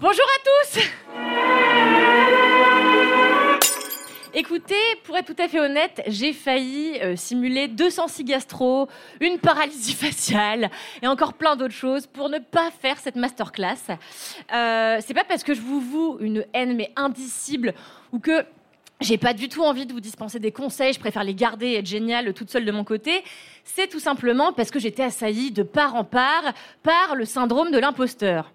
Bonjour à tous Écoutez, pour être tout à fait honnête, j'ai failli euh, simuler 206 gastro, une paralysie faciale et encore plein d'autres choses pour ne pas faire cette masterclass. Euh, c'est pas parce que je vous voue une haine mais indicible ou que j'ai pas du tout envie de vous dispenser des conseils, je préfère les garder et être géniale toute seule de mon côté. C'est tout simplement parce que j'étais assaillie de part en part par le syndrome de l'imposteur.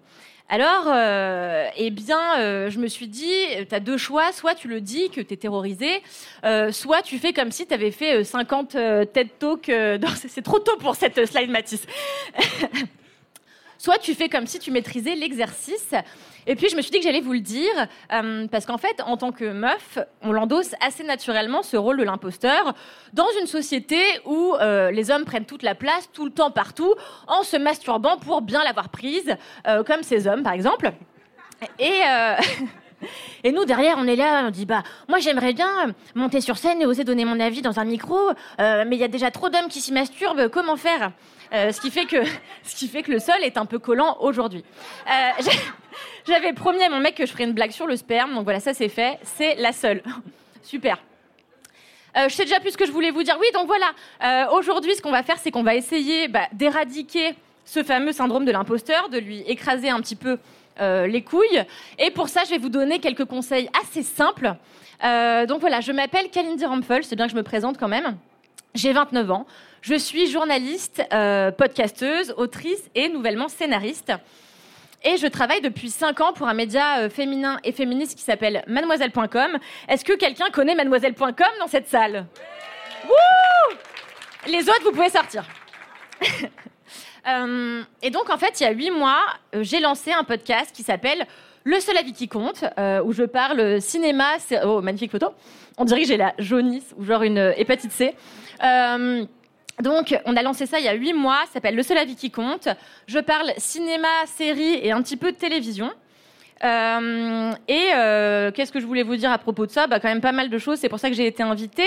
Alors, euh, eh bien, euh, je me suis dit, tu as deux choix, soit tu le dis que tu es terrorisé, euh, soit tu fais comme si tu fait euh, 50 euh, TED Talks. euh, dans- c'est trop tôt pour cette euh, slide Matisse. soit tu fais comme si tu maîtrisais l'exercice. Et puis je me suis dit que j'allais vous le dire, euh, parce qu'en fait, en tant que meuf, on l'endosse assez naturellement ce rôle de l'imposteur dans une société où euh, les hommes prennent toute la place, tout le temps, partout, en se masturbant pour bien l'avoir prise, euh, comme ces hommes par exemple. Et, et nous, derrière, on est là, on dit, bah, moi j'aimerais bien monter sur scène et oser donner mon avis dans un micro, mais il y a déjà trop d'hommes qui s'y masturbent, comment faire? Euh, ce, qui fait que, le sol est un peu collant aujourd'hui. Euh, J'avais promis à mon mec que je ferais une blague sur le sperme, donc voilà, ça c'est fait, c'est la seule. Super. Euh, je sais déjà plus ce que je voulais vous dire. Oui, donc voilà. Aujourd'hui, ce qu'on va faire, c'est qu'on va essayer bah, d'éradiquer ce fameux syndrome de l'imposteur, de lui écraser un petit peu les couilles. Et pour ça, je vais vous donner quelques conseils assez simples. Donc voilà, je m'appelle Kalindi Rampfel, c'est bien que je me présente quand même. J'ai 29 ans. Je suis journaliste, euh, podcasteuse, autrice et nouvellement scénariste. Et je travaille depuis 5 ans pour un média euh, féminin et féministe qui s'appelle mademoiselle.com. Est-ce que quelqu'un connaît mademoiselle.com dans cette salle? Wouh Les autres, vous pouvez sortir. Euh, et donc, en fait, il y a 8 mois, j'ai lancé un podcast qui s'appelle Le seul avis qui compte, euh, où je parle cinéma. Oh, magnifique photo. On dirait que j'ai la jaunisse ou genre une hépatite C. Euh, donc, on a lancé ça il y a huit mois, ça s'appelle Le seul avis qui compte. Je parle cinéma, série et un petit peu de télévision. Euh, et euh, qu'est-ce que je voulais vous dire à propos de ça? Bah, Quand même pas mal de choses, c'est pour ça que j'ai été invitée.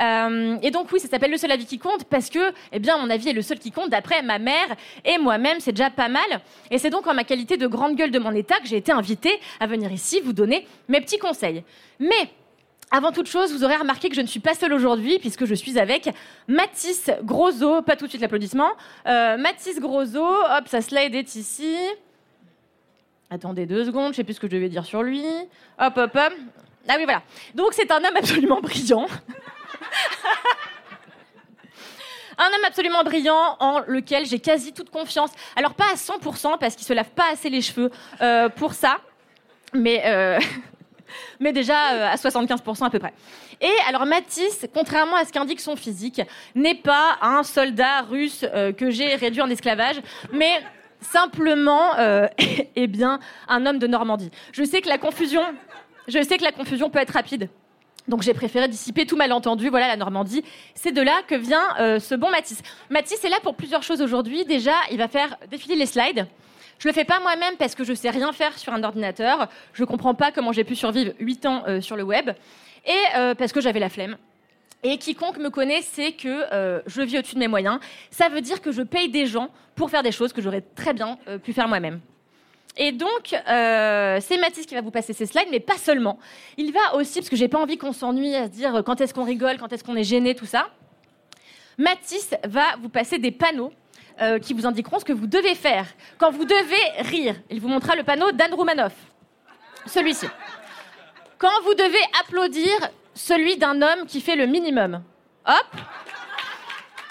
Euh, et donc oui, ça s'appelle Le seul avis qui compte parce que, eh bien, mon avis est le seul qui compte d'après ma mère et moi-même, c'est déjà pas mal. Et c'est donc en ma qualité de grande gueule de mon état que j'ai été invitée à venir ici vous donner mes petits conseils. Mais avant toute chose, vous aurez remarqué que je ne suis pas seule aujourd'hui, puisque je suis avec Mathis Grosso. Pas tout de suite l'applaudissement. Euh, Mathis Grosso, hop, sa slide est ici. Attendez deux secondes, je sais plus ce que je devais dire sur lui. Hop, hop, hop. Ah oui, voilà. Donc c'est un homme absolument brillant. Un homme absolument brillant en lequel j'ai quasi toute confiance. Alors pas à 100% parce qu'il se lave pas assez les cheveux euh, pour ça, mais euh, mais déjà euh, à 75% à peu près. Et alors Matisse, contrairement à ce qu'indique son physique, n'est pas un soldat russe euh, que j'ai réduit en esclavage, mais simplement, euh, eh bien, un homme de Normandie. Je sais que la confusion, je sais que la confusion peut être rapide. Donc j'ai préféré dissiper tout malentendu. Voilà la Normandie. C'est de là que vient ce bon Matisse. Matisse est là pour plusieurs choses aujourd'hui. Déjà, il va faire défiler les slides. Je le fais pas moi-même parce que je sais rien faire sur un ordinateur. Je comprends pas comment j'ai pu survivre 8 ans euh, sur le web. Et euh, parce que j'avais la flemme. Et quiconque me connaît sait que euh, je vis au-dessus de mes moyens. Ça veut dire que je paye des gens pour faire des choses que j'aurais très bien pu faire moi-même. Et donc, c'est Mathis qui va vous passer ces slides, mais pas seulement. Il va aussi, parce que j'ai pas envie qu'on s'ennuie à se dire quand est-ce qu'on rigole, quand est-ce qu'on est gêné, tout ça. Mathis va vous passer des panneaux euh, qui vous indiqueront ce que vous devez faire quand vous devez rire. Il vous montrera le panneau d'Anne Roumanoff. Celui-ci. Quand vous devez applaudir celui d'un homme qui fait le minimum. Hop.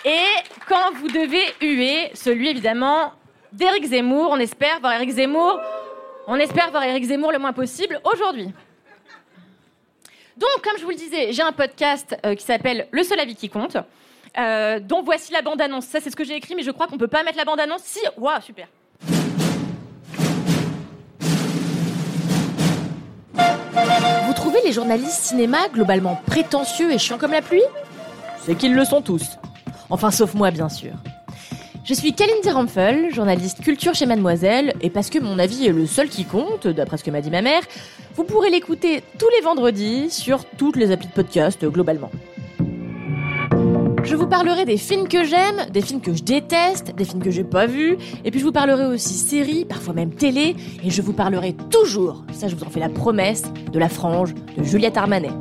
Et quand vous devez huer celui, évidemment, d'Éric Zemmour. On espère voir Éric Zemmour. On espère voir Éric Zemmour le moins possible aujourd'hui. Donc, comme je vous le disais, j'ai un podcast euh, qui s'appelle Le seul avis qui compte, euh, donc voici la bande-annonce. Ça, c'est ce que j'ai écrit, mais je crois qu'on peut pas mettre la bande-annonce. Si, waouh, super. Vous trouvez les journalistes cinéma globalement prétentieux et chiants comme la pluie? C'est qu'ils le sont tous. Enfin, sauf moi, bien sûr. Je suis Kalindi Ramphel, journaliste culture chez Mademoiselle, et parce que mon avis est le seul qui compte, d'après ce que m'a dit ma mère, vous pourrez l'écouter tous les vendredis sur toutes les applis de podcast globalement. Je vous parlerai des films que j'aime, des films que je déteste, des films que j'ai pas vus, et puis je vous parlerai aussi séries, parfois même télé, et je vous parlerai toujours, ça je vous en fais la promesse, de la frange de Juliette Armanet.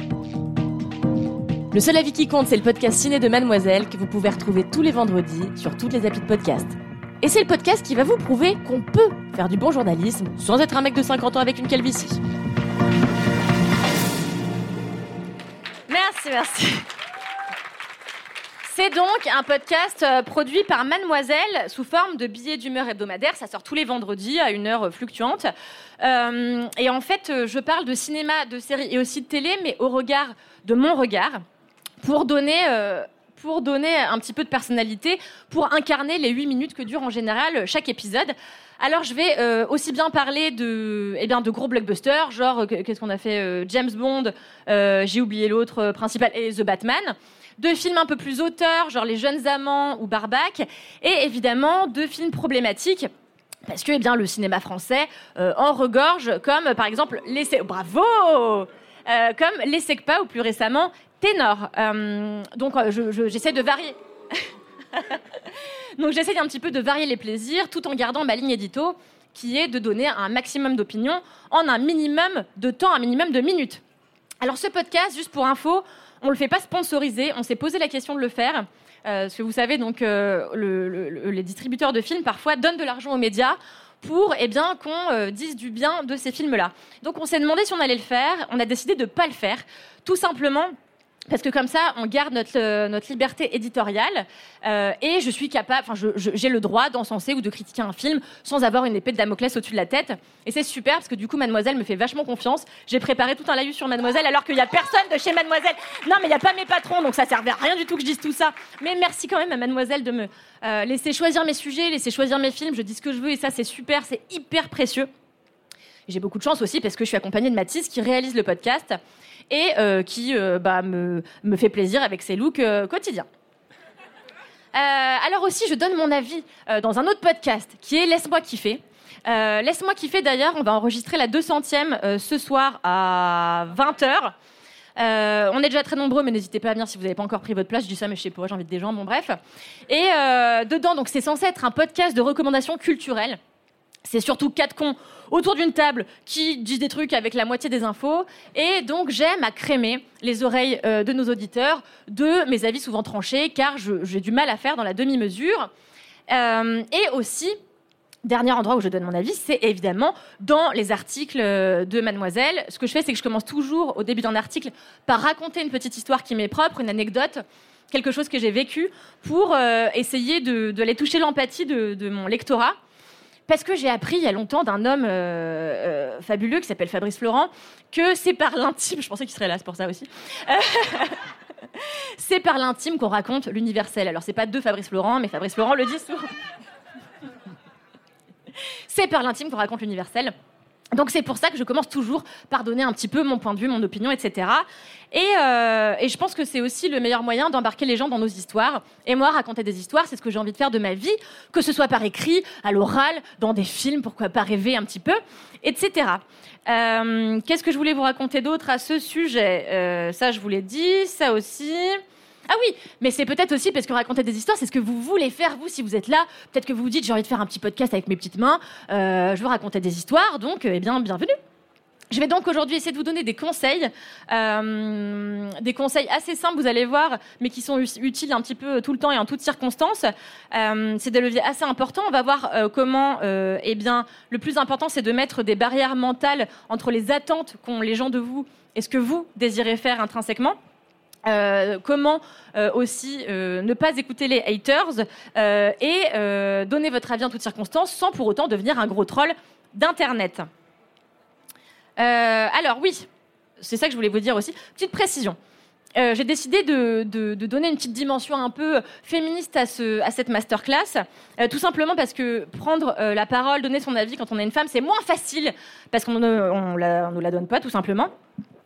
Le seul avis qui compte, c'est le podcast ciné de Mademoiselle que vous pouvez retrouver tous les vendredis sur toutes les applis de podcast. Et c'est le podcast qui va vous prouver qu'on peut faire du bon journalisme sans être un mec de 50 ans avec une calvitie. Merci, merci. C'est donc un podcast euh, produit par Mademoiselle sous forme de billets d'humeur hebdomadaire. Ça sort tous les vendredis à une heure fluctuante. Euh, et en fait, euh, je parle de cinéma, de séries et aussi de télé, mais au regard de mon regard, pour donner, pour donner un petit peu de personnalité, pour incarner les huit minutes que dure en général chaque épisode. Alors, je vais aussi bien parler de, eh bien, de gros blockbusters, genre, qu'est-ce qu'on a fait James Bond, j'ai oublié l'autre principal, et The Batman deux films un peu plus auteurs, genre Les Jeunes Amants ou Barbac, et évidemment deux films problématiques. Parce que eh bien, le cinéma français euh, en regorge, comme par exemple les... Bravo euh, Comme Les Secpa ou plus récemment Ténor. Euh, donc j'essaie de varier. donc j'essaie un petit peu de varier les plaisirs tout en gardant ma ligne édito qui est de donner un maximum d'opinion en un minimum de temps, un minimum de minutes. Alors ce podcast, juste pour info, on le fait pas sponsoriser. On s'est posé la question de le faire. Euh, parce que vous savez, donc, euh, les distributeurs de films parfois donnent de l'argent aux médias pour eh qu'on euh, dise du bien de ces films-là. Donc on s'est demandé si on allait le faire. On a décidé de ne pas le faire, tout simplement parce que comme ça, on garde notre, euh, notre liberté éditoriale euh, et je suis capable, enfin, j'ai le droit d'encenser ou de critiquer un film sans avoir une épée de Damoclès au-dessus de la tête. Et c'est super parce que du coup, Mademoiselle me fait vachement confiance. J'ai préparé tout un live sur Mademoiselle alors qu'il n'y a personne de chez Mademoiselle. Non, mais il n'y a pas mes patrons, donc ça servait à rien du tout que je dise tout ça. Mais merci quand même à Mademoiselle de me euh, laisser choisir mes sujets, laisser choisir mes films. Je dis ce que je veux et ça, c'est super, c'est hyper précieux. J'ai beaucoup de chance aussi parce que je suis accompagnée de Mathis qui réalise le podcast et euh, qui euh, bah, me, fait plaisir avec ses looks euh, quotidiens. alors aussi, je donne mon avis dans un autre podcast qui est Laisse-moi kiffer. Laisse-moi kiffer d'ailleurs, on va enregistrer la 200e ce soir à 20h. on est déjà très nombreux, mais n'hésitez pas à venir si vous n'avez pas encore pris votre place. Je dis ça, mais je sais pas, j'invite des gens, bon bref. Et dedans, donc c'est censé être un podcast de recommandations culturelles. C'est surtout quatre cons autour d'une table qui disent des trucs avec la moitié des infos. Et donc, j'aime à crémer les oreilles euh, de nos auditeurs de mes avis souvent tranchés, car j'ai du mal à faire dans la demi-mesure. Euh, et aussi, Dernier endroit où je donne mon avis, c'est évidemment dans les articles euh, de Mademoiselle. Ce que je fais, c'est que je commence toujours au début d'un article par raconter une petite histoire qui m'est propre, une anecdote, quelque chose que j'ai vécu, pour essayer de, de, aller toucher l'empathie de, de, mon lectorat. Parce que j'ai appris il y a longtemps d'un homme euh, euh, fabuleux qui s'appelle Fabrice Florent que c'est par l'intime, je pensais qu'il serait là, c'est pour ça aussi. c'est par l'intime qu'on raconte l'universel. Alors c'est pas de Fabrice Florent, mais Fabrice Florent le dit souvent. c'est par l'intime qu'on raconte l'universel. Donc c'est pour ça que je commence toujours par donner un petit peu mon point de vue, mon opinion, etc. Euh, et, je pense que c'est aussi le meilleur moyen d'embarquer les gens dans nos histoires. Et moi, raconter des histoires, c'est ce que j'ai envie de faire de ma vie, que ce soit par écrit, à l'oral, dans des films, pourquoi pas rêver un petit peu, etc. Euh, qu'est-ce que je voulais vous raconter d'autre à ce sujet? Euh, Ça, je vous l'ai dit, ça aussi. Ah oui, mais c'est peut-être aussi parce que raconter des histoires, c'est ce que vous voulez faire, vous, si vous êtes là. Peut-être que vous vous dites, j'ai envie de faire un petit podcast avec mes petites mains, euh, je veux raconter des histoires, donc, eh bien, bienvenue. Je vais donc aujourd'hui essayer de vous donner des conseils, euh, des conseils assez simples, vous allez voir, mais qui sont utiles un petit peu tout le temps et en toutes circonstances. Euh, c'est des leviers assez importants. On va voir comment, eh bien, le plus important, c'est de mettre des barrières mentales entre les attentes qu'ont les gens de vous et ce que vous désirez faire intrinsèquement. Euh, comment euh, aussi euh, ne pas écouter les haters et donner votre avis en toutes circonstances sans pour autant devenir un gros troll d'Internet. alors oui, c'est ça que je voulais vous dire aussi. Petite précision. j'ai décidé de, donner une petite dimension un peu féministe à, ce, à cette masterclass, tout simplement parce que prendre la parole, donner son avis quand on est une femme, c'est moins facile, parce qu'on ne la donne pas, tout simplement.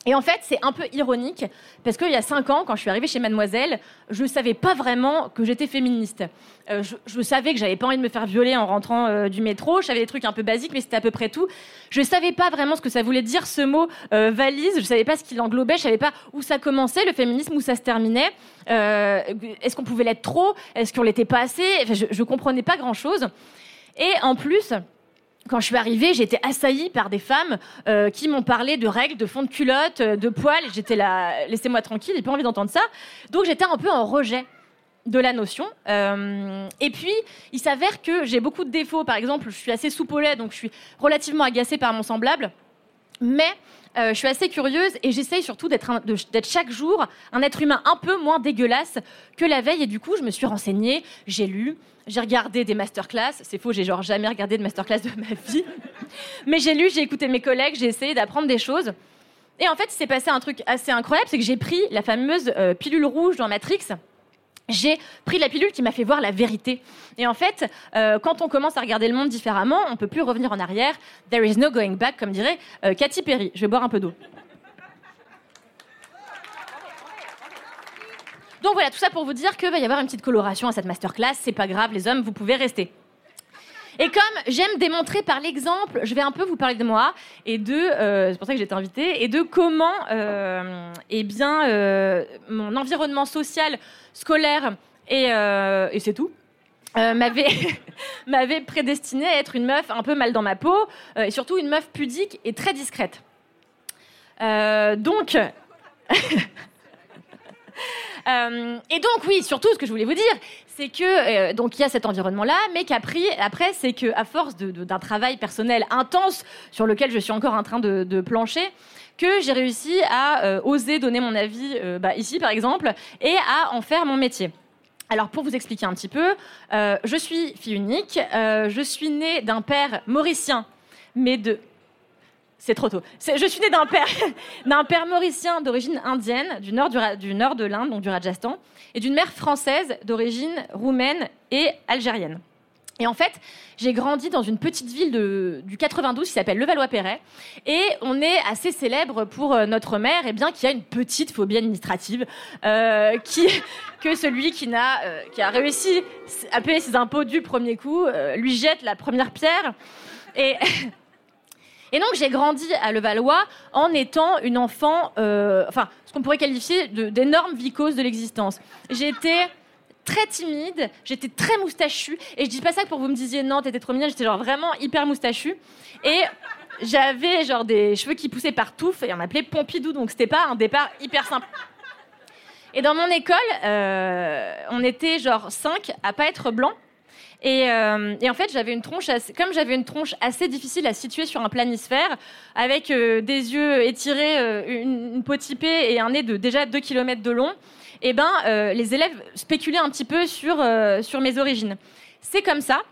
Et en fait, c'est un peu ironique, parce qu'il y a cinq ans, quand je suis arrivée chez Mademoiselle, je ne savais pas vraiment que j'étais féministe. Euh, je, savais que j'avais pas envie de me faire violer en rentrant euh, du métro, je savais des trucs un peu basiques, mais c'était à peu près tout. Je ne savais pas vraiment ce que ça voulait dire, ce mot euh, valise, je ne savais pas ce qu'il englobait, je ne savais pas où ça commençait, le féminisme, où ça se terminait. Est-ce qu'on pouvait l'être trop? Est-ce qu'on l'était pas assez? Je ne comprenais pas grand-chose. Et en plus quand je suis arrivée, j'étais assaillie par des femmes euh, qui m'ont parlé de règles, de fond de culotte, euh, de poils. J'étais là, laissez-moi tranquille, j'ai pas envie d'entendre ça. Donc j'étais un peu en rejet de la notion. Euh, et puis, il s'avère que j'ai beaucoup de défauts. Par exemple, je suis assez soupe donc je suis relativement agacée par mon semblable. Mais je suis assez curieuse et j'essaye surtout d'être chaque jour un être humain un peu moins dégueulasse que la veille. Et du coup, je me suis renseignée, j'ai lu, j'ai regardé des masterclass. C'est faux, j'ai genre jamais regardé de masterclass de ma vie. Mais j'ai lu, j'ai écouté mes collègues, j'ai essayé d'apprendre des choses. Et en fait, il s'est passé un truc assez incroyable, c'est que j'ai pris la fameuse euh, pilule rouge dans Matrix. J'ai pris la pilule qui m'a fait voir la vérité. Et en fait, euh, quand on commence à regarder le monde différemment, on peut plus revenir en arrière. There is no going back, comme dirait euh, Katy Perry. Je vais boire un peu d'eau. Donc voilà, tout ça pour vous dire qu'il va y avoir une petite coloration à cette masterclass. C'est pas grave, les hommes, vous pouvez rester. Et comme j'aime démontrer par l'exemple, je vais un peu vous parler de moi et de, euh, c'est pour ça que j'ai été invitée, et de comment, euh, eh bien, euh, mon environnement social, scolaire et, et c'est tout, m'avait m'avait prédestinée à être une meuf un peu mal dans ma peau et surtout une meuf pudique et très discrète. donc et donc oui, surtout ce que je voulais vous dire, c'est que euh, donc il y a cet environnement-là, mais qu'après, après, c'est que à force d'un travail personnel intense sur lequel je suis encore en train de, plancher, que j'ai réussi à euh, oser donner mon avis bah, ici par exemple et à en faire mon métier. Alors pour vous expliquer un petit peu, je suis fille unique, je suis née d'un père mauricien, mais de c'est trop tôt. Je suis née d'un père, d'un père mauricien d'origine indienne, du nord, du, nord de l'Inde, donc du Rajasthan, et d'une mère française d'origine roumaine et algérienne. Et en fait, j'ai grandi dans une petite ville du 92 qui s'appelle Levallois-Perret. Et on est assez célèbre pour euh, notre mère, et eh bien qui a une petite phobie administrative, euh, que celui euh, qui a réussi à payer ses impôts du premier coup lui jette la première pierre. Et Et donc j'ai grandi à Levallois en étant une enfant, euh, enfin ce qu'on pourrait qualifier d'énorme vicose de l'existence. J'étais très timide, j'étais très moustachue, et je dis pas ça pour que vous me disiez non, t'étais trop mignonne, j'étais genre vraiment hyper moustachue. Et j'avais genre des cheveux qui poussaient partout, et on m'appelait Pompidou, donc c'était pas un départ hyper simple. Et dans mon école, euh, on était genre 5 à pas être blanc. Euh, et, en fait, j'avais une tronche, comme j'avais une tronche assez difficile à situer sur un planisphère, avec euh, des yeux étirés, euh, une, peau typée et un nez de déjà 2 km de long, et eh ben, les élèves spéculaient un petit peu sur, sur mes origines. C'est comme ça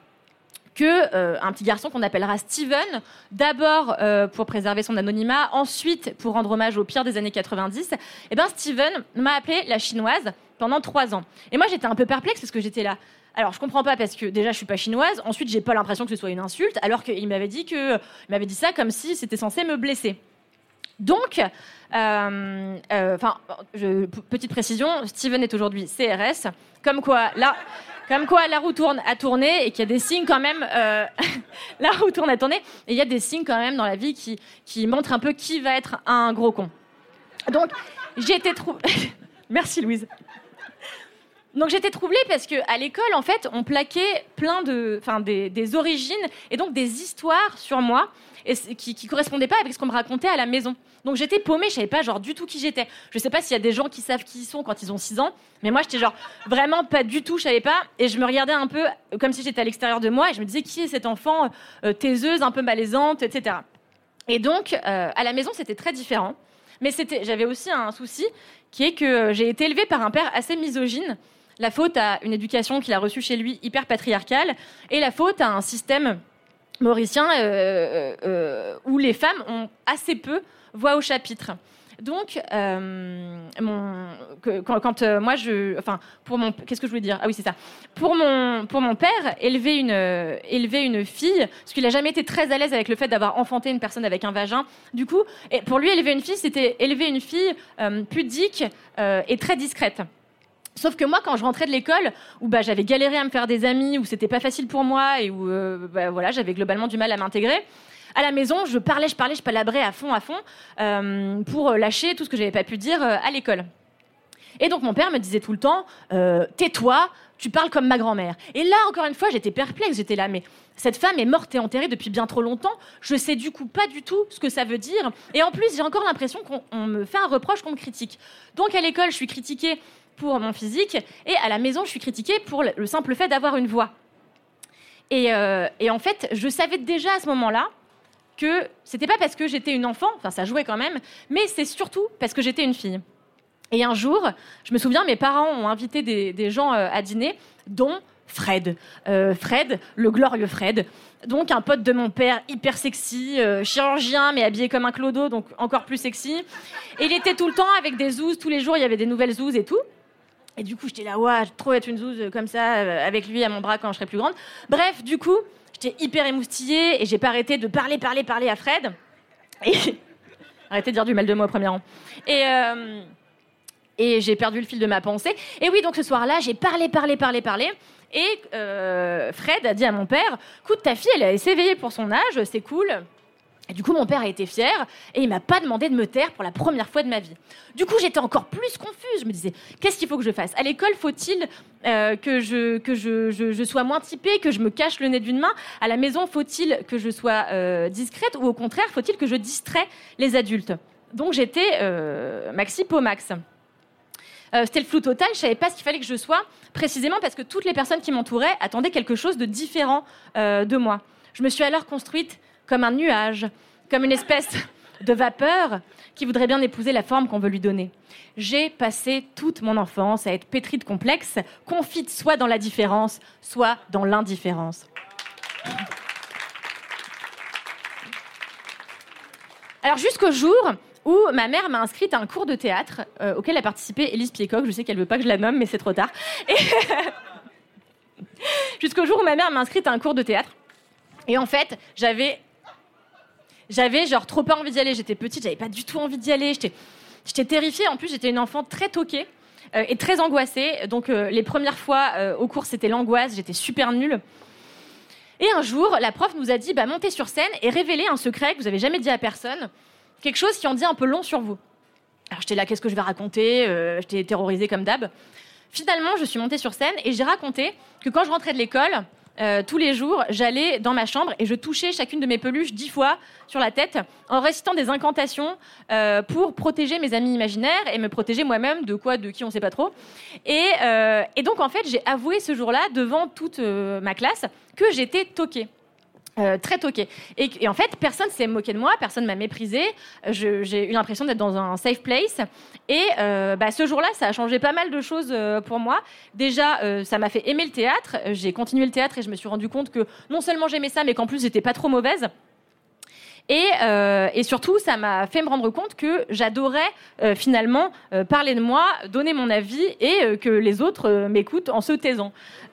que un petit garçon qu'on appellera Steven, d'abord pour préserver son anonymat, ensuite pour rendre hommage au pire des années 90, et eh ben Steven m'a appelé la chinoise pendant trois ans. Et moi j'étais un peu perplexe parce que j'étais là. Alors, je comprends pas parce que déjà, je suis pas chinoise. Ensuite, j'ai pas l'impression que ce soit une insulte, alors qu'il m'avait dit que, m'avait dit ça comme si c'était censé me blesser. Donc, euh, euh, petite précision, Steven est aujourd'hui CRS, comme quoi là. Comme quoi la roue tourne à tourner et qu'il y a des signes quand même. Euh, la roue tourne à et il y a des signes quand même dans la vie qui, qui montrent un peu qui va être un gros con. Donc j'ai été trop. Merci Louise. Donc j'étais troublée parce que à l'école, en fait, on plaquait plein de, enfin, des, origines et donc des histoires sur moi qui, qui correspondaient pas avec ce qu'on me racontait à la maison. Donc j'étais paumée, je savais pas genre du tout qui j'étais. Je sais pas s'il y a des gens qui savent qui ils sont quand ils ont 6 ans, mais moi j'étais genre vraiment pas du tout, je savais pas et je me regardais un peu comme si j'étais à l'extérieur de moi et je me disais qui est cet enfant euh, taiseuse, un peu malaisante, etc. Et donc euh, à la maison c'était très différent, mais j'avais aussi un souci qui est que j'ai été élevée par un père assez misogyne la faute à une éducation qu'il a reçue chez lui hyper patriarcale, et la faute à un système mauricien euh, euh, où les femmes ont assez peu voix au chapitre. Donc, euh, quand, euh, moi je, enfin, pour mon, qu'est-ce que je voulais dire? Ah oui, c'est ça. Pour mon, pour mon père, élever une, euh, élever une fille, parce qu'il a jamais été très à l'aise avec le fait d'avoir enfanté une personne avec un vagin. Du coup, et pour lui, élever une fille, c'était élever une fille euh, pudique euh, et très discrète. Sauf que moi, quand je rentrais de l'école, où bah, j'avais galéré à me faire des amis, où c'était pas facile pour moi et où euh, bah, voilà, j'avais globalement du mal à m'intégrer, à la maison, je parlais, je parlais, je palabrais à fond, à fond, euh, pour lâcher tout ce que j'avais pas pu dire euh, à l'école. Et donc mon père me disait tout le temps, euh, tais-toi, tu parles comme ma grand-mère. Et là, encore une fois, j'étais perplexe, j'étais là, mais cette femme est morte et enterrée depuis bien trop longtemps, je sais du coup pas du tout ce que ça veut dire, et en plus j'ai encore l'impression qu'on on me fait un reproche, qu'on me critique. Donc à l'école, je suis critiquée pour mon physique, et à la maison, je suis critiquée pour le le simple fait d'avoir une voix. Et, euh, et en fait, je savais déjà à ce moment-là que c'était pas parce que j'étais une enfant, enfin ça jouait quand même, mais c'est surtout parce que j'étais une fille. Et un jour, je me souviens, mes parents ont invité des, gens euh, à dîner, dont Fred. Euh, Fred, le glorieux Fred. Donc un pote de mon père, hyper sexy, chirurgien, mais habillé comme un clodo, donc encore plus sexy. Et il était tout le temps avec des zouzes, tous les jours il y avait des nouvelles zouzes et tout. Et du coup, j'étais là, ouais, j'ai trop être une zouze comme ça, euh, avec lui à mon bras quand je serai plus grande. Bref, du coup, j'étais hyper émoustillée et j'ai pas arrêté de parler, parler, parler à Fred. Arrêtez de dire du mal de moi au premier rang. Et, euh, et j'ai perdu le fil de ma pensée. Et oui, donc ce soir-là, j'ai parlé, parlé, parlé, parlé. Et euh, Fred a dit à mon père, écoute, ta fille, elle s'est éveillée pour son âge, c'est cool. Et du coup, mon père a été fier et il m'a pas demandé de me taire pour la première fois de ma vie. Du coup, j'étais encore plus confuse. Je me disais, qu'est-ce qu'il faut que je fasse? À l'école, faut-il euh, que, je, que je, je- sois moins typée, que je me cache le nez d'une main? À la maison, faut-il que je sois euh, discrète ou au contraire, faut-il que je distrais les adultes? Donc j'étais euh, maxi max. Euh, c'était le flou total, je savais pas ce qu'il fallait que je sois, précisément parce que toutes les personnes qui m'entouraient attendaient quelque chose de différent de moi. Je me suis alors construite comme un nuage, comme une espèce de vapeur qui voudrait bien épouser la forme qu'on veut lui donner. J'ai passé toute mon enfance à être pétrie de complexes, confite soit dans la différence, soit dans l'indifférence. Alors jusqu'au jour où ma mère m'a inscrite à un cours de théâtre euh, auquel a participé Élise Piecock. Je sais qu'elle veut pas que je la nomme, mais c'est trop tard. Jusqu'au jour où ma mère m'a inscrite à un cours de théâtre. Et en fait, j'avais j'avais genre trop pas envie d'y aller. J'étais petite, j'avais pas du tout envie d'y aller. J'étais terrifiée. En plus, j'étais une enfant très toquée euh, et très angoissée. Donc euh, les premières fois euh, au cours, c'était l'angoisse. J'étais super nulle. Et un jour, la prof nous a dit bah, montez sur scène et révélez un secret que vous avez jamais dit à personne, quelque chose qui en dit un peu long sur vous. Alors j'étais là, qu'est-ce que je vais raconter? Euh, J'étais terrorisée comme d'hab. Finalement, je suis montée sur scène et j'ai raconté que quand je rentrais de l'école, euh, tous les jours, j'allais dans ma chambre et je touchais chacune de mes peluches dix fois sur la tête en récitant des incantations euh, pour protéger mes amis imaginaires et me protéger moi-même de quoi, de qui, on sait pas trop. Et, euh, et donc, en fait, j'ai avoué ce jour-là devant toute ma classe que j'étais toquée. Euh, très toquée. Et, en fait, personne s'est moqué de moi, personne m'a méprisée. Je- J'ai eu l'impression d'être dans un safe place. Et euh, bah, ce jour-là, ça a changé pas mal de choses euh, pour moi. Déjà, ça m'a fait aimer le théâtre. J'ai continué le théâtre et je me suis rendu compte que non seulement j'aimais ça, mais qu'en plus, j'étais pas trop mauvaise. Et, et surtout, ça m'a fait me rendre compte que j'adorais finalement parler de moi, donner mon avis et que les autres m'écoutent en se taisant.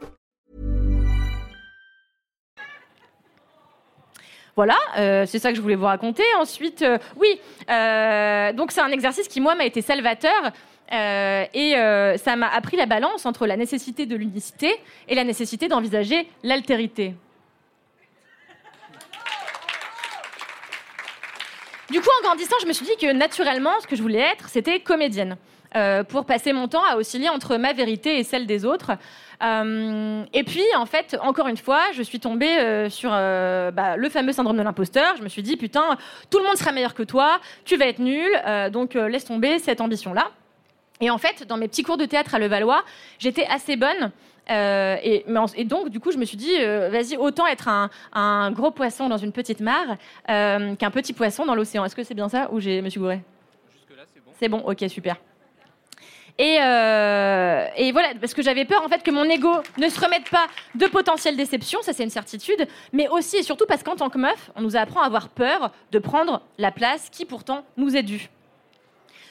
Voilà, euh, c'est ça que je voulais vous raconter. Ensuite, euh, oui, euh, donc c'est un exercice qui, moi, m'a été salvateur. et ça m'a appris la balance entre la nécessité de l'unicité et la nécessité d'envisager l'altérité. Du coup, en grandissant, je me suis dit que naturellement, ce que je voulais être, c'était comédienne. pour passer mon temps à osciller entre ma vérité et celle des autres. Euh, et puis, en fait, encore une fois, je suis tombée euh, sur euh, bah, le fameux syndrome de l'imposteur. Je me suis dit, putain, tout le monde sera meilleur que toi, tu vas être nul, donc laisse tomber cette ambition-là. Et en fait, dans mes petits cours de théâtre à Levallois, j'étais assez bonne. Euh, et, donc, du coup, je me suis dit, euh, vas-y, autant être un, un gros poisson dans une petite mare euh, qu'un petit poisson dans l'océan. Est-ce que c'est bien ça ou j'ai me suis gourée Jusque-là, c'est bon. C'est bon, ok, super. Et, euh, et voilà, parce que j'avais peur en fait que mon ego ne se remette pas de potentielles déceptions, ça c'est une certitude, mais aussi et surtout parce qu'en tant que meuf, on nous apprend à avoir peur de prendre la place qui pourtant nous est due.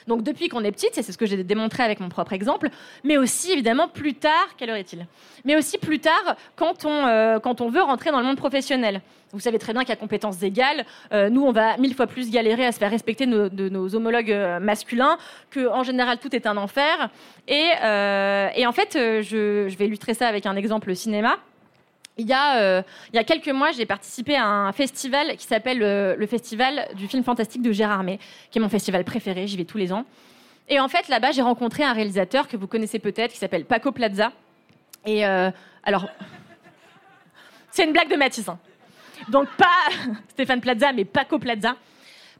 Donc depuis qu'on est petite, et c'est ce que j'ai démontré avec mon propre exemple, mais aussi évidemment plus tard, quelle heure est-il? Mais aussi plus tard quand on, euh, quand on veut rentrer dans le monde professionnel. Vous savez très bien qu'à compétences égales, euh, nous on va mille fois plus galérer à se faire respecter nos- de nos homologues euh, masculins, que en général tout est un enfer. Et, en fait, je, je vais illustrer ça avec un exemple cinéma. Il y, a, euh, il y a quelques mois, j'ai participé à un festival qui s'appelle euh, le Festival du film fantastique de Gérard May, qui est mon festival préféré, j'y vais tous les ans. Et en fait, là-bas, j'ai rencontré un réalisateur que vous connaissez peut-être, qui s'appelle Paco Plaza. Et euh, alors, c'est une blague de Mathis. hein. Donc pas Stéphane Plaza, mais Paco Plaza.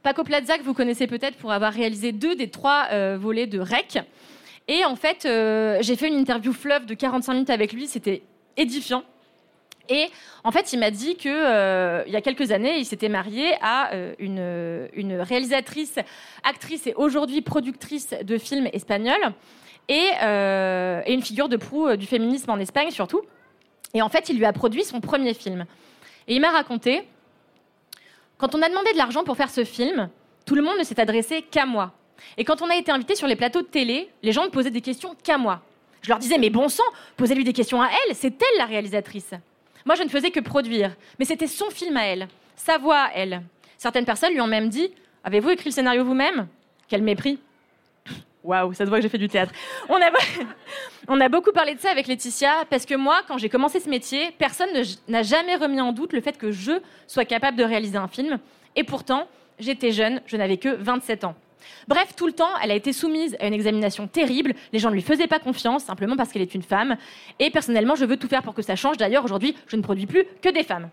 Paco Plaza, que vous connaissez peut-être pour avoir réalisé deux des trois volets de REC. Et en fait, j'ai fait une interview fleuve de 45 minutes avec lui, c'était édifiant. Et en fait, il m'a dit que euh, il y a quelques années, il s'était marié à euh, une, réalisatrice, actrice et aujourd'hui productrice de films espagnols et, euh, et une figure de proue euh, du féminisme en Espagne surtout. Et en fait, il lui a produit son premier film. Et il m'a raconté, quand on a demandé de l'argent pour faire ce film, tout le monde ne s'est adressé qu'à moi. Et quand on a été invité sur les plateaux de télé, les gens ne posaient des questions qu'à moi. Je leur disais, mais bon sang, posez-lui des questions à elle, c'est elle la réalisatrice. Moi, je ne faisais que produire, mais c'était son film à elle, sa voix à elle. Certaines personnes lui ont même dit, avez-vous écrit le scénario vous-même? Quel mépris. Waouh, ça se voit que j'ai fait du théâtre. On a, on a beaucoup parlé de ça avec Laetitia, parce que moi, quand j'ai commencé ce métier, personne ne- n'a jamais remis en doute le fait que je sois capable de réaliser un film. Et pourtant, j'étais jeune, je n'avais que 27 ans. Bref, tout le temps, elle a été soumise à une examination terrible. Les gens ne lui faisaient pas confiance, simplement parce qu'elle est une femme. Et personnellement, je veux tout faire pour que ça change. D'ailleurs, aujourd'hui, je ne produis plus que des femmes.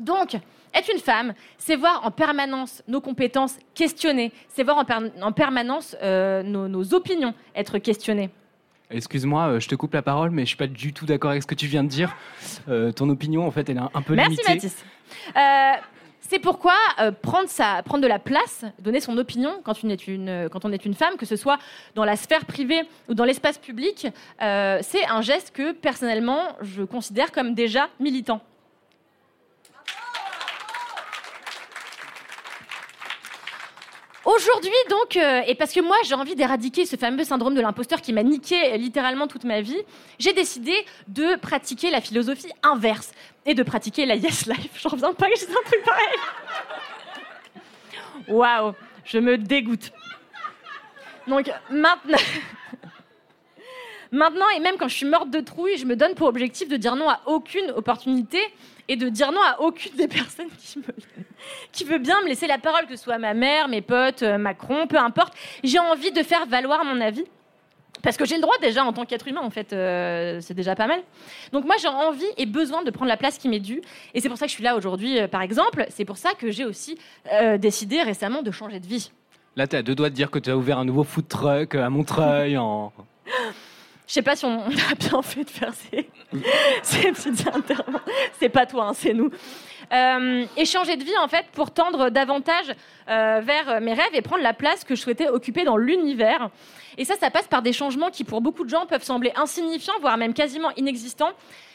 Donc, être une femme, c'est voir en permanence nos compétences questionnées. C'est voir en, per- en permanence euh, nos, nos opinions être questionnées. Excuse-moi, euh, je te coupe la parole, mais je suis pas du tout d'accord avec ce que tu viens de dire. Euh, ton opinion, en fait, elle est un- un peu Merci limitée. Mathis. Euh, c'est pourquoi euh, prendre, de la place, donner son opinion quand, on est une, quand on est une femme, que ce soit dans la sphère privée ou dans l'espace public, euh, c'est un geste que personnellement je considère comme déjà militant. Aujourd'hui, donc, euh, et parce que moi j'ai envie d'éradiquer ce fameux syndrome de l'imposteur qui m'a niqué euh, littéralement toute ma vie, j'ai décidé de pratiquer la philosophie inverse et de pratiquer la yes life. J'en reviens pas que j'ai un truc pareil. Waouh, je me dégoûte. Donc maintenant. Maintenant, et même quand je suis morte de trouille, je me donne pour objectif de dire non à aucune opportunité et de dire non à aucune des personnes qui, me, qui veut bien me laisser la parole, que ce soit ma mère, mes potes, euh, Macron, peu importe. J'ai envie de faire valoir mon avis. Parce que j'ai le droit déjà en tant qu'être humain, en fait, euh, c'est déjà pas mal. Donc moi, j'ai envie et besoin de prendre la place qui m'est due. Et c'est pour ça que je suis là aujourd'hui, euh, par exemple. C'est pour ça que j'ai aussi euh, décidé récemment de changer de vie. Là, tu as deux doigts de dire que tu as ouvert un nouveau food truck à Montreuil. en... Je sais pas si on a bien fait de faire ces, ces petites. C'est pas toi, hein, c'est nous. Euh, et changer de vie, en fait, pour tendre davantage euh, vers mes rêves et prendre la place que je souhaitais occuper dans l'univers. Et ça, ça passe par des changements qui, pour beaucoup de gens, peuvent sembler insignifiants, voire même quasiment inexistants,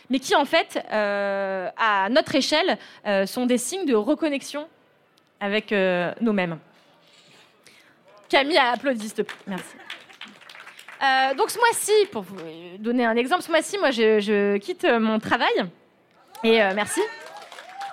mais qui, en fait, euh, à notre échelle, euh, sont des signes de reconnexion avec euh, nous-mêmes. Camille a applaudi, s'il te plaît. Merci. Euh, donc ce mois-ci, pour vous donner un exemple, ce mois-ci, moi, je, quitte mon travail. Et euh, merci.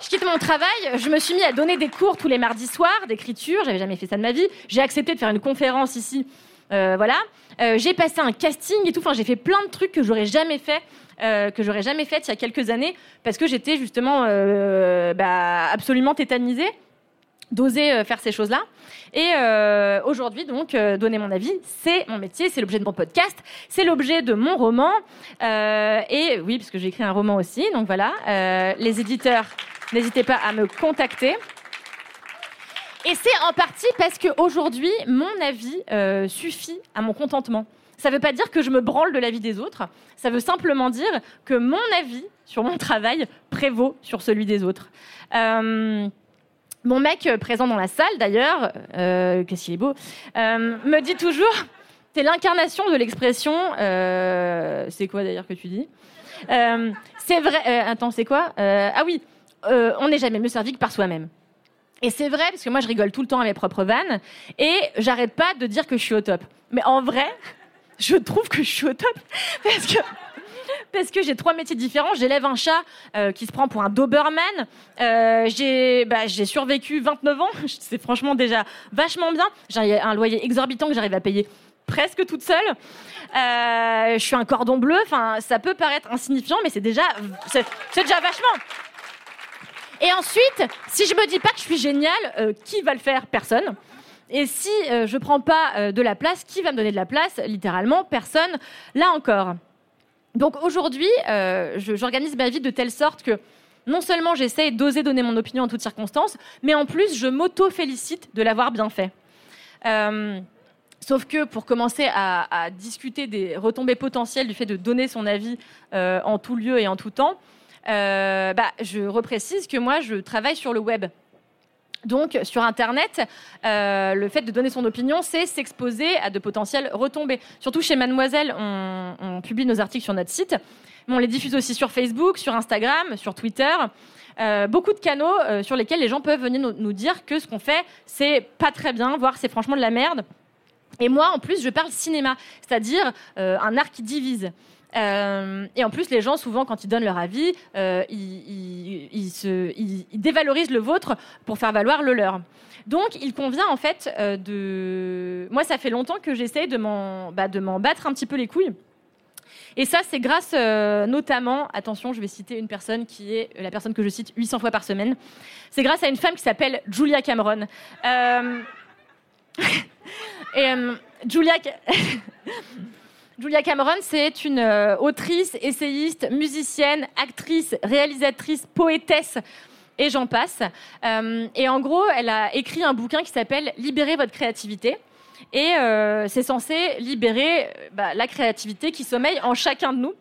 Je quitte mon travail. Je me suis mis à donner des cours tous les mardis soirs d'écriture. J'avais jamais fait ça de ma vie. J'ai accepté de faire une conférence ici. Euh, voilà. Euh, j'ai passé un casting et tout. Enfin, j'ai fait plein de trucs que j'aurais jamais fait. euh, que j'aurais jamais fait il y a quelques années parce que j'étais justement euh, bah, absolument tétanisée. D'oser euh, faire ces choses-là. Et euh, aujourd'hui, donc, euh, donner mon avis, c'est mon métier, c'est l'objet de mon podcast, c'est l'objet de mon roman. Et oui, parce que j'ai écrit un roman aussi, donc voilà. Les éditeurs, n'hésitez pas à me contacter. Et c'est en partie parce qu'aujourd'hui, mon avis suffit à mon contentement. Ça ne veut pas dire que je me branle de l'avis des autres, ça veut simplement dire que mon avis sur mon travail prévaut sur celui des autres. Mon mec euh, présent dans la salle, d'ailleurs, euh, qu'est-ce qu'il est beau, euh, me dit toujours, t'es l'incarnation de l'expression, euh, c'est quoi d'ailleurs que tu dis? C'est vrai, attends, c'est quoi Ah oui, on n'est jamais mieux servi que par soi-même. Et c'est vrai, parce que moi je rigole tout le temps à mes propres vannes, et j'arrête pas de dire que je suis au top. Mais en vrai, je trouve que je suis au top, parce que parce que j'ai trois métiers différents. J'élève un chat euh, qui se prend pour un Doberman. Euh, j'ai bah, j'ai survécu 29 ans. C'est franchement déjà vachement bien. J'ai un loyer exorbitant que j'arrive à payer presque toute seule. Euh, je suis un cordon bleu. Enfin, ça peut paraître insignifiant, mais c'est déjà déjà vachement. Et ensuite, si je me dis pas que je suis géniale, qui va le faire? Personne. Et si euh, je prends pas de la place, qui va me donner de la place? Littéralement, personne. Là encore. Donc aujourd'hui, euh, j'organise ma vie de telle sorte que non seulement j'essaie d'oser donner mon opinion en toutes circonstances, mais en plus je m'auto-félicite de l'avoir bien fait. Euh, sauf que pour commencer à, discuter des retombées potentielles du fait de donner son avis euh, en tout lieu et en tout temps, bah, je reprécise que moi je travaille sur le web. Donc, sur Internet, euh, le fait de donner son opinion, c'est s'exposer à de potentielles retombées. Surtout chez Mademoiselle, on, publie nos articles sur notre site, mais on les diffuse aussi sur Facebook, sur Instagram, sur Twitter. Euh, beaucoup de canaux euh, sur lesquels les gens peuvent venir nous, nous dire que ce qu'on fait, c'est pas très bien, voire c'est franchement de la merde. Et moi, en plus, je parle cinéma, c'est-à-dire un art qui divise. Euh, et en plus, les gens, souvent, quand ils donnent leur avis, euh, ils, ils- ils se- ils- ils dévalorisent le vôtre pour faire valoir le leur. Donc, il convient en fait euh, de. Moi, ça fait longtemps que m'en bah, de m'en battre un petit peu les couilles. Et ça, c'est grâce notamment, attention, je vais citer une personne qui est la personne que je cite 800 fois par semaine. C'est grâce à une femme qui s'appelle Julia Cameron. Julia, Julia Cameron, c'est une euh, autrice, essayiste, musicienne, actrice, réalisatrice, poétesse, et j'en passe. Euh, et en gros, elle a écrit un bouquin qui s'appelle Libérez votre créativité. Et euh, c'est censé libérer bah, la créativité qui sommeille en chacun de nous.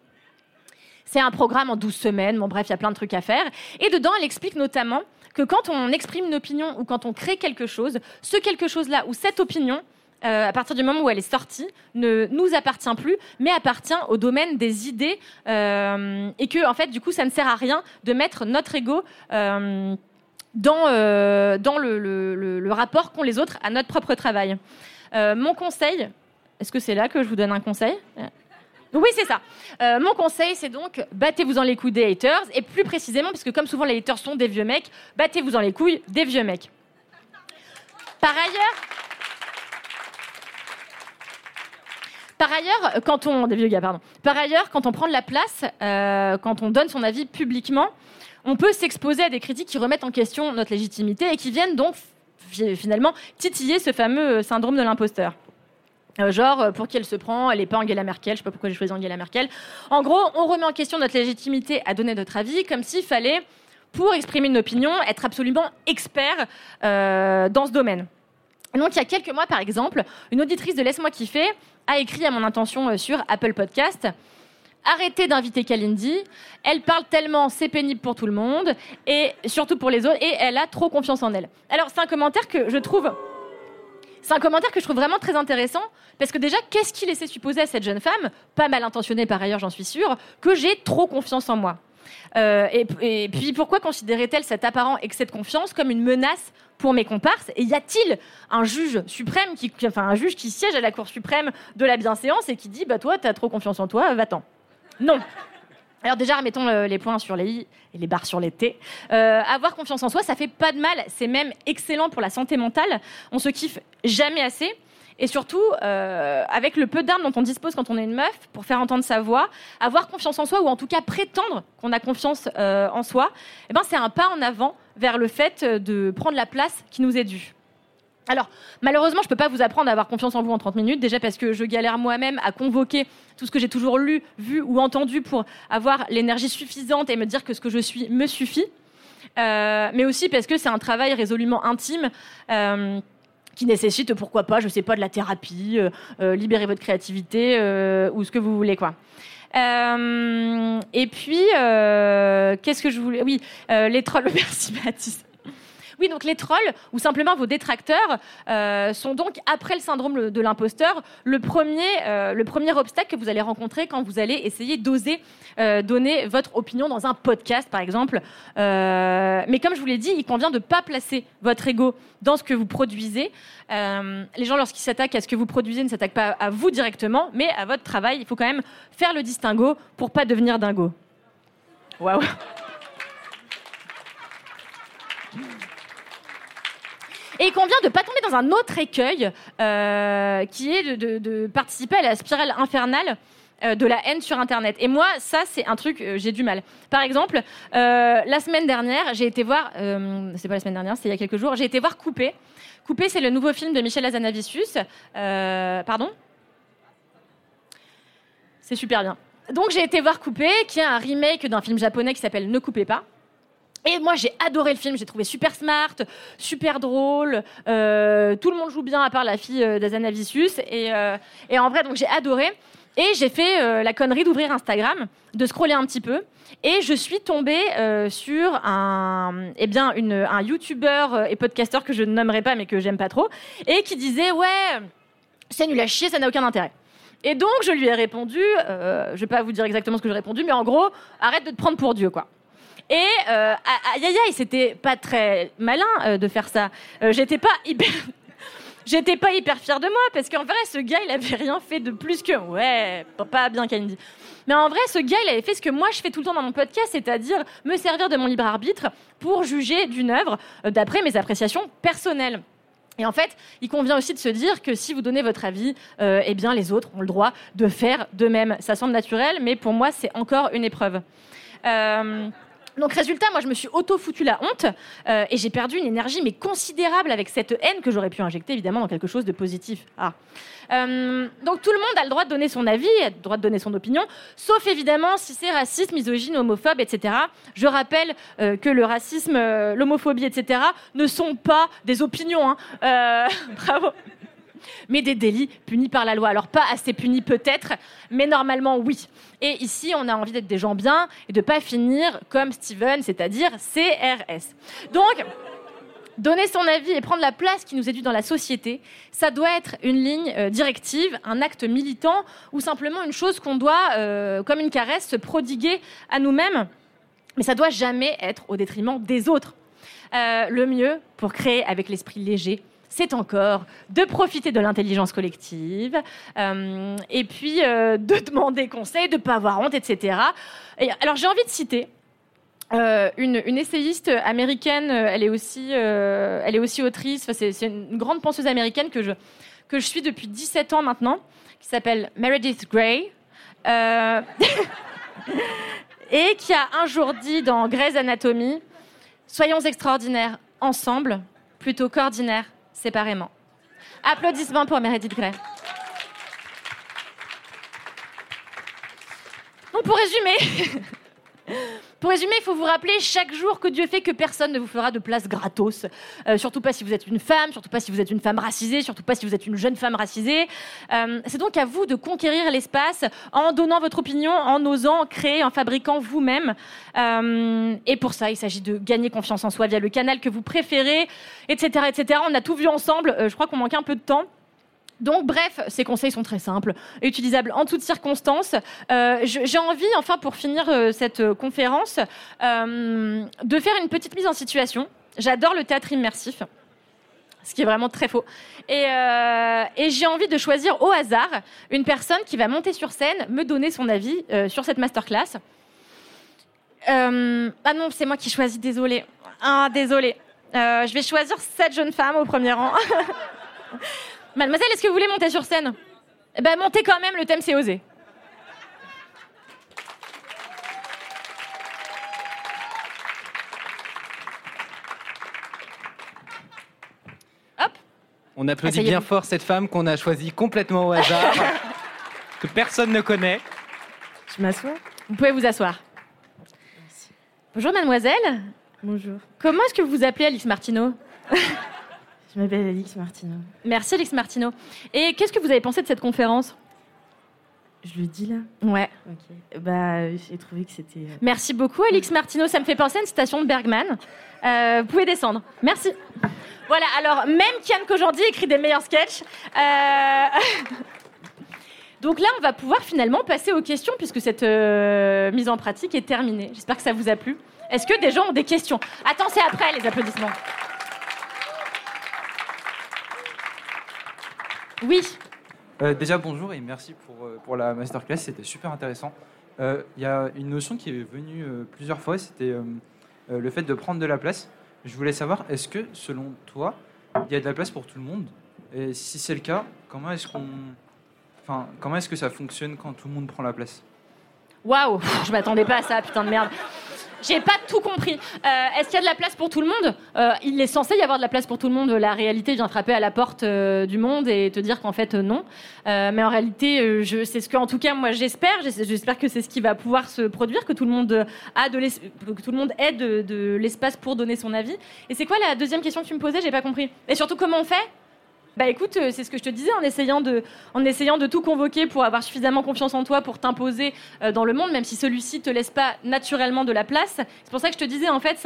C'est un programme en 12 semaines, bon bref, il y a plein de trucs à faire. Et dedans, elle explique notamment que quand on exprime une opinion ou quand on crée quelque chose, ce quelque chose-là ou cette opinion, euh, à partir du moment où elle est sortie, ne nous appartient plus, mais appartient au domaine des idées, euh, et que en fait, du coup, ça ne sert à rien de mettre notre ego euh, dans, dans le, rapport qu'ont les autres à notre propre travail. Mon conseil, est-ce que c'est là que je vous donne un conseil? Oui, c'est ça. Mon conseil, c'est donc battez-vous en les couilles des haters, et plus précisément, puisque comme souvent les haters sont des vieux mecs, battez-vous en les couilles des vieux mecs. Par ailleurs, par ailleurs, quand on pardon. Par ailleurs, quand on prend de la place, euh, quand on donne son avis publiquement, on peut s'exposer à des critiques qui remettent en question notre légitimité et qui viennent donc fi- finalement titiller ce fameux syndrome de l'imposteur. Euh, genre, euh, pour qui elle se prend, elle n'est pas Angela Merkel, je sais pas pourquoi j'ai choisi Angela Merkel. En gros, on remet en question notre légitimité à donner notre avis, comme s'il fallait, pour exprimer une opinion, être absolument expert dans ce domaine. Donc, il y a quelques mois, par exemple, une auditrice de Laisse-moi kiffer a écrit à mon intention euh, sur Apple Podcast Arrêtez d'inviter Kalindi. Elle parle tellement, c'est pénible pour tout le monde, et surtout pour les autres, et elle a trop confiance en elle. Alors, c'est un commentaire que je trouve. C'est un commentaire que je trouve vraiment très intéressant parce que déjà, qu'est-ce qui laissait supposer à cette jeune femme, pas mal intentionnée par ailleurs, j'en suis sûre, que j'ai trop confiance en moi Euh, et, puis pourquoi considérait-elle cet apparent excès de confiance comme une menace pour mes comparses Et y a-t-il un juge suprême qui, enfin un juge qui siège à la Cour suprême de la bienséance et qui dit bah toi t'as trop confiance en toi, va-t'en? Non. Alors déjà, remettons le- les points sur les i et les barres sur les t. Euh, avoir confiance en soi, ça fait pas de mal. C'est même excellent pour la santé mentale. On se kiffe jamais assez. Et surtout, euh, avec le peu d'armes dont on dispose quand on est une meuf, pour faire entendre sa voix, avoir confiance en soi, ou en tout cas prétendre qu'on a confiance euh, en soi, eh ben, c'est un pas en avant vers le fait de prendre la place qui nous est due. Alors, malheureusement, je ne peux pas vous apprendre à avoir confiance en vous en 30 minutes, déjà parce que je galère moi-même à convoquer tout ce que j'ai toujours lu, vu ou entendu pour avoir l'énergie suffisante et me dire que ce que je suis me suffit. Euh, mais aussi parce que c'est un travail résolument intime. Euh, qui nécessite, pourquoi pas, je sais pas, de la thérapie, euh, libérer votre créativité ou ce que vous voulez, quoi. et puis, qu'est-ce que je voulais Oui, les trolls. Merci, Baptiste. Oui, donc les trolls, ou simplement vos détracteurs, euh, sont donc, après le syndrome de l'imposteur, le, premier, euh, le premier obstacle que vous allez rencontrer quand vous allez essayer d'oser euh, donner votre opinion dans un podcast, par exemple. mais comme je vous l'ai dit, il convient de ne pas placer votre ego dans ce que vous produisez. les gens, lorsqu'ils s'attaquent à ce que vous produisez, ne s'attaquent pas à vous directement, mais à votre travail. Il faut quand même faire le distinguo pour pas devenir dingo. Waouh Et convient de ne pas tomber dans un autre écueil, euh, qui est de, participer à la spirale infernale euh, de la haine sur Internet. Et moi, ça, c'est un truc, euh, j'ai du mal. Par exemple, la semaine dernière, j'ai été voir, c'est pas la semaine dernière, c'est il y a quelques jours, j'ai été voir Coupé. Coupé, c'est le nouveau film de Michel Azanavicius. pardon C'est super bien. Donc j'ai été voir Coupé, qui est un remake d'un film japonais qui s'appelle Ne coupez pas. Et moi, j'ai adoré le film. J'ai trouvé super smart, super drôle. Euh, tout le monde joue bien, à part la fille euh, d'Azanavicius. Et, euh, et en vrai, donc j'ai adoré. Et j'ai fait la connerie d'ouvrir Instagram, de scroller un petit peu. Et je suis tombée sur un, eh bien, un YouTuber et podcasteur que je ne nommerai pas, mais que j'aime pas trop, et qui disait Ouais, c'est nul à chier, ça n'a aucun intérêt. Et donc, je lui ai répondu, je vais pas vous dire exactement ce que j'ai répondu, mais en gros, arrête de te prendre pour Dieu, quoi. Et euh, aïe aïe aïe, c'était pas très malin euh, de faire ça. Euh, j'étais pas hyper. J'étais pas hyper fière de moi parce qu'en vrai, ce gars, il avait rien fait de plus que. Ouais, pas bien, Candy. Mais en vrai, ce gars, il avait fait ce que moi je fais tout le temps dans mon podcast, c'est-à-dire me servir de mon libre arbitre pour juger d'une œuvre d'après mes appréciations personnelles. Et en fait, il convient aussi de se dire que si vous donnez votre avis, eh bien, les autres ont le droit de faire de même. Ça semble naturel, mais pour moi, c'est encore une épreuve. Euh, donc résultat, moi je me suis auto-foutu la honte euh, et j'ai perdu une énergie mais considérable avec cette haine que j'aurais pu injecter évidemment dans quelque chose de positif. Ah. Euh, donc tout le monde a le droit de donner son avis, a le droit de donner son opinion, sauf évidemment si c'est raciste, misogyne, homophobe, etc. Je rappelle euh, que le racisme, l'homophobie, etc. ne sont pas des opinions. Hein. bravo mais des délits punis par la loi. Alors pas assez punis peut-être, mais normalement oui. Et ici, on a envie d'être des gens bien et de pas finir comme Steven, c'est-à-dire CRS. Donc, donner son avis et prendre la place qui nous est due dans la société, ça doit être une ligne euh, directive, un acte militant ou simplement une chose qu'on doit, euh, comme une caresse, se prodiguer à nous-mêmes. Mais ça doit jamais être au détriment des autres. Euh, le mieux pour créer avec l'esprit léger c'est encore de profiter de l'intelligence collective euh, et puis euh, de demander conseil, de ne pas avoir honte, etc. alors j'ai envie de citer euh, une, essayiste américaine, elle est aussi, elle est aussi autrice, c'est une grande penseuse américaine que je, suis depuis 17 ans maintenant, qui s'appelle Meredith Grey. et qui a un jour dit dans Grey's Anatomy Soyons extraordinaires ensemble plutôt qu'ordinaires séparément. Applaudissements pour Meredith Grey. Donc pour résumer, Pour résumer, il faut vous rappeler chaque jour que Dieu fait que personne ne vous fera de place gratos. Euh, surtout pas si vous êtes une femme, surtout pas si vous êtes une femme racisée, surtout pas si vous êtes une jeune femme racisée. Euh, c'est donc à vous de conquérir l'espace en donnant votre opinion, en osant créer, en fabriquant vous-même. Euh, et pour ça, il s'agit de gagner confiance en soi via le canal que vous préférez, etc., etc. On a tout vu ensemble. je crois qu'on manque un peu de temps. Donc, bref, ces conseils sont très simples, utilisables en toutes circonstances. Euh, j'ai envie, enfin, pour finir euh, cette euh, conférence, de faire une petite mise en situation. J'adore le théâtre immersif, ce qui est vraiment très faux. Et, j'ai envie de choisir au hasard une personne qui va monter sur scène, me donner son avis sur cette masterclass. ah non, c'est moi qui choisis, désolé. Ah, désolé. je vais choisir cette jeune femme au premier rang. Mademoiselle, est-ce que vous voulez monter sur scène? Bah montez quand même, le thème c'est osé. Hop On applaudit bien fort cette femme qu'on a choisie complètement au hasard, que personne ne connaît. Je m'assois Vous pouvez vous asseoir. Bonjour mademoiselle. Bonjour. Comment est-ce que vous vous appelez Alice Martineau? Je m'appelle Alix Martineau. Merci Alix Martineau. Et qu'est-ce que vous avez pensé de cette conférence? Je le dis là? Ouais. Ok. Bah, j'ai trouvé que c'était. euh, Merci beaucoup Alix Martineau. Ça me fait penser à une citation de Bergman. Euh, vous pouvez descendre. Merci. Voilà, alors même Kian Kojandi écrit des meilleurs sketchs. Euh, Donc là, on va pouvoir finalement passer aux questions puisque cette euh, mise en pratique est terminée. J'espère que ça vous a plu. Est-ce que des gens ont des questions? Attends, c'est après les applaudissements. Oui, Euh, déjà, bonjour et merci pour, euh, pour la masterclass, c'était super intéressant. Euh, Il y a une notion qui est venue euh, plusieurs fois, c'était le fait de prendre de la place. Je voulais savoir, est-ce que selon toi, il y a de la place pour tout le monde? Et si c'est le cas, comment est-ce qu'on. Enfin, comment est-ce que ça fonctionne quand tout le monde prend la place? Waouh, je m'attendais pas à ça, putain de merde. J'ai pas tout compris. Euh, Est-ce qu'il y a de la place pour tout le monde? Euh, Il est censé y avoir de la place pour tout le monde. La réalité vient frapper à la porte euh, du monde et te dire qu'en fait non. Mais en réalité, c'est ce que, en tout cas, moi j'espère. J'es- J'espère que c'est ce qui va pouvoir se produire, que tout le monde a de tout le monde ait de l'espace pour donner son avis. Et c'est quoi la deuxième question que tu me posais? J'ai pas compris. Et surtout, comment on fait? Bah écoute, euh, c'est ce que je te disais en essayant de, en essayant de tout convoquer pour avoir suffisamment confiance en toi pour t'imposer euh, dans le monde, même si celui-ci te laisse pas naturellement de la place. C'est pour ça que je te disais en fait,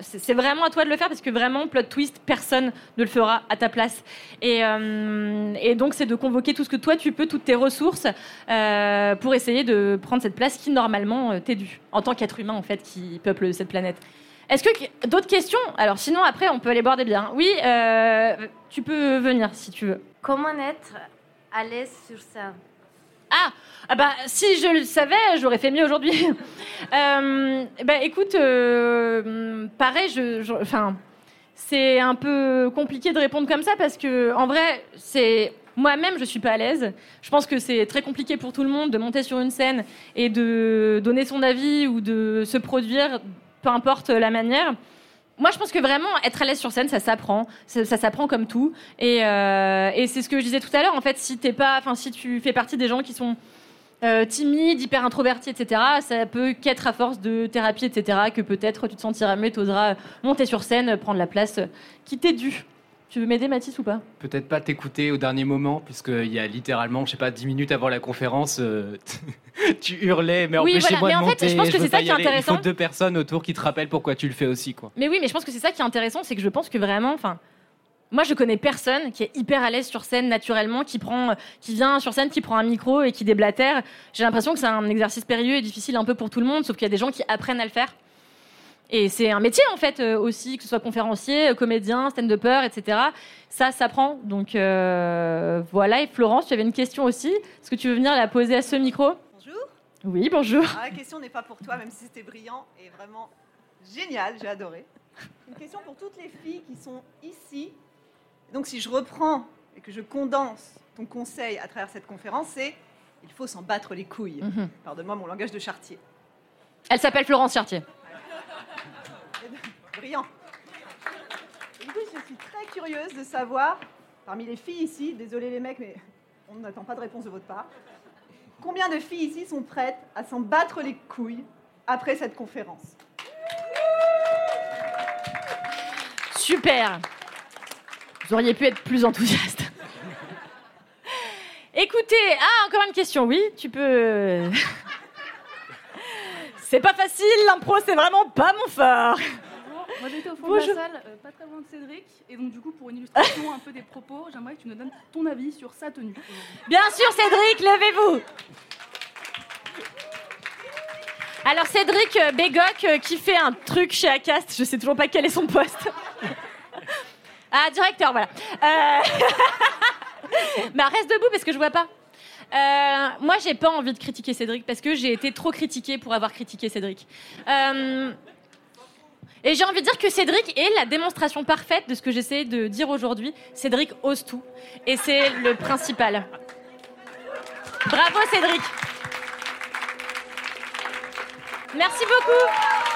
c'est vraiment à toi de le faire parce que vraiment plot twist, personne ne le fera à ta place. Et, euh, donc c'est de convoquer tout ce que toi tu peux, toutes tes ressources pour essayer de prendre cette place qui normalement t'est due en tant qu'être humain en fait qui peuple cette planète. Est-ce que d'autres questions? Alors sinon après on peut aller boire des bières. Oui, euh, tu peux venir si tu veux. Comment être à l'aise sur ça? Ah, ah bah si je le savais, j'aurais fait mieux aujourd'hui. euh, bah écoute, euh, pareil, je, je- enfin, c'est un peu compliqué de répondre comme ça parce que en vrai, c'est moi-même, je suis pas à l'aise. Je pense que c'est très compliqué pour tout le monde de monter sur une scène et de donner son avis ou de se produire, peu importe la manière. Moi, je pense que vraiment être à l'aise sur scène, ça s'apprend. Ça, s'apprend comme tout. Et, euh, et c'est ce que je disais tout à l'heure. En fait, si t'es pas, enfin, si tu fais partie des gens qui sont euh, timides, hyper introvertis, etc., ça peut qu'être à force de thérapie, etc., que peut-être tu te sentiras mieux, tu oseras monter sur scène, prendre la place qui t'est due. Tu veux m'aider, Mathis, ou pas? Peut-être pas t'écouter au dernier moment, puisqu'il y a littéralement, je sais pas, 10 minutes avant la conférence, euh, tu hurlais, mais Oui, empêchez-moi voilà. de Mais en fait, monter. je pense que c'est ça qui est aller. Il intéressant. faut deux personnes autour qui te rappellent pourquoi tu le fais aussi, quoi. Mais oui, mais je pense que c'est ça qui est intéressant, c'est que je pense que vraiment, enfin, moi je connais personne qui est hyper à l'aise sur scène naturellement, qui prend, qui vient sur scène, qui prend un micro et qui déblatère. J'ai l'impression que c'est un exercice périlleux et difficile un peu pour tout le monde, sauf qu'il y a des gens qui apprennent à le faire. Et c'est un métier en fait euh, aussi, que ce soit conférencier, euh, comédien, stand-upper, etc. Ça s'apprend. Donc euh, voilà. Et Florence, tu avais une question aussi. Est-ce que tu veux venir la poser à ce micro? Bonjour. Oui, bonjour. Ah, la question n'est pas pour toi, même si c'était brillant et vraiment génial, j'ai adoré. Une question pour toutes les filles qui sont ici. Donc, si je reprends et que je condense ton conseil à travers cette conférence, c'est il faut s'en battre les couilles. Mhm. Pardonne-moi mon langage de chartier. Elle s'appelle Florence Chartier. Brillant. Du je suis très curieuse de savoir, parmi les filles ici, désolé les mecs, mais on n'attend pas de réponse de votre part, combien de filles ici sont prêtes à s'en battre les couilles après cette conférence? Super. Vous auriez pu être plus enthousiaste. Écoutez, ah, encore une question, oui, tu peux. C'est pas facile, l'impro, c'est vraiment pas mon fort. Moi j'étais au fond Bonjour. de la salle, euh, pas très loin de Cédric, et donc du coup pour une illustration un peu des propos, j'aimerais que tu nous donnes ton avis sur sa tenue. Bien sûr, Cédric, levez-vous. Alors, Cédric euh, Bégoc euh, qui fait un truc chez Acast, je sais toujours pas quel est son poste. Ah, directeur, voilà. Euh... bah, reste debout parce que je vois pas. Euh, moi, j'ai pas envie de critiquer Cédric parce que j'ai été trop critiquée pour avoir critiqué Cédric. Euh, Et j'ai envie de dire que Cédric est la démonstration parfaite de ce que j'essaie de dire aujourd'hui. Cédric ose tout. Et c'est le principal. Bravo Cédric. Merci beaucoup.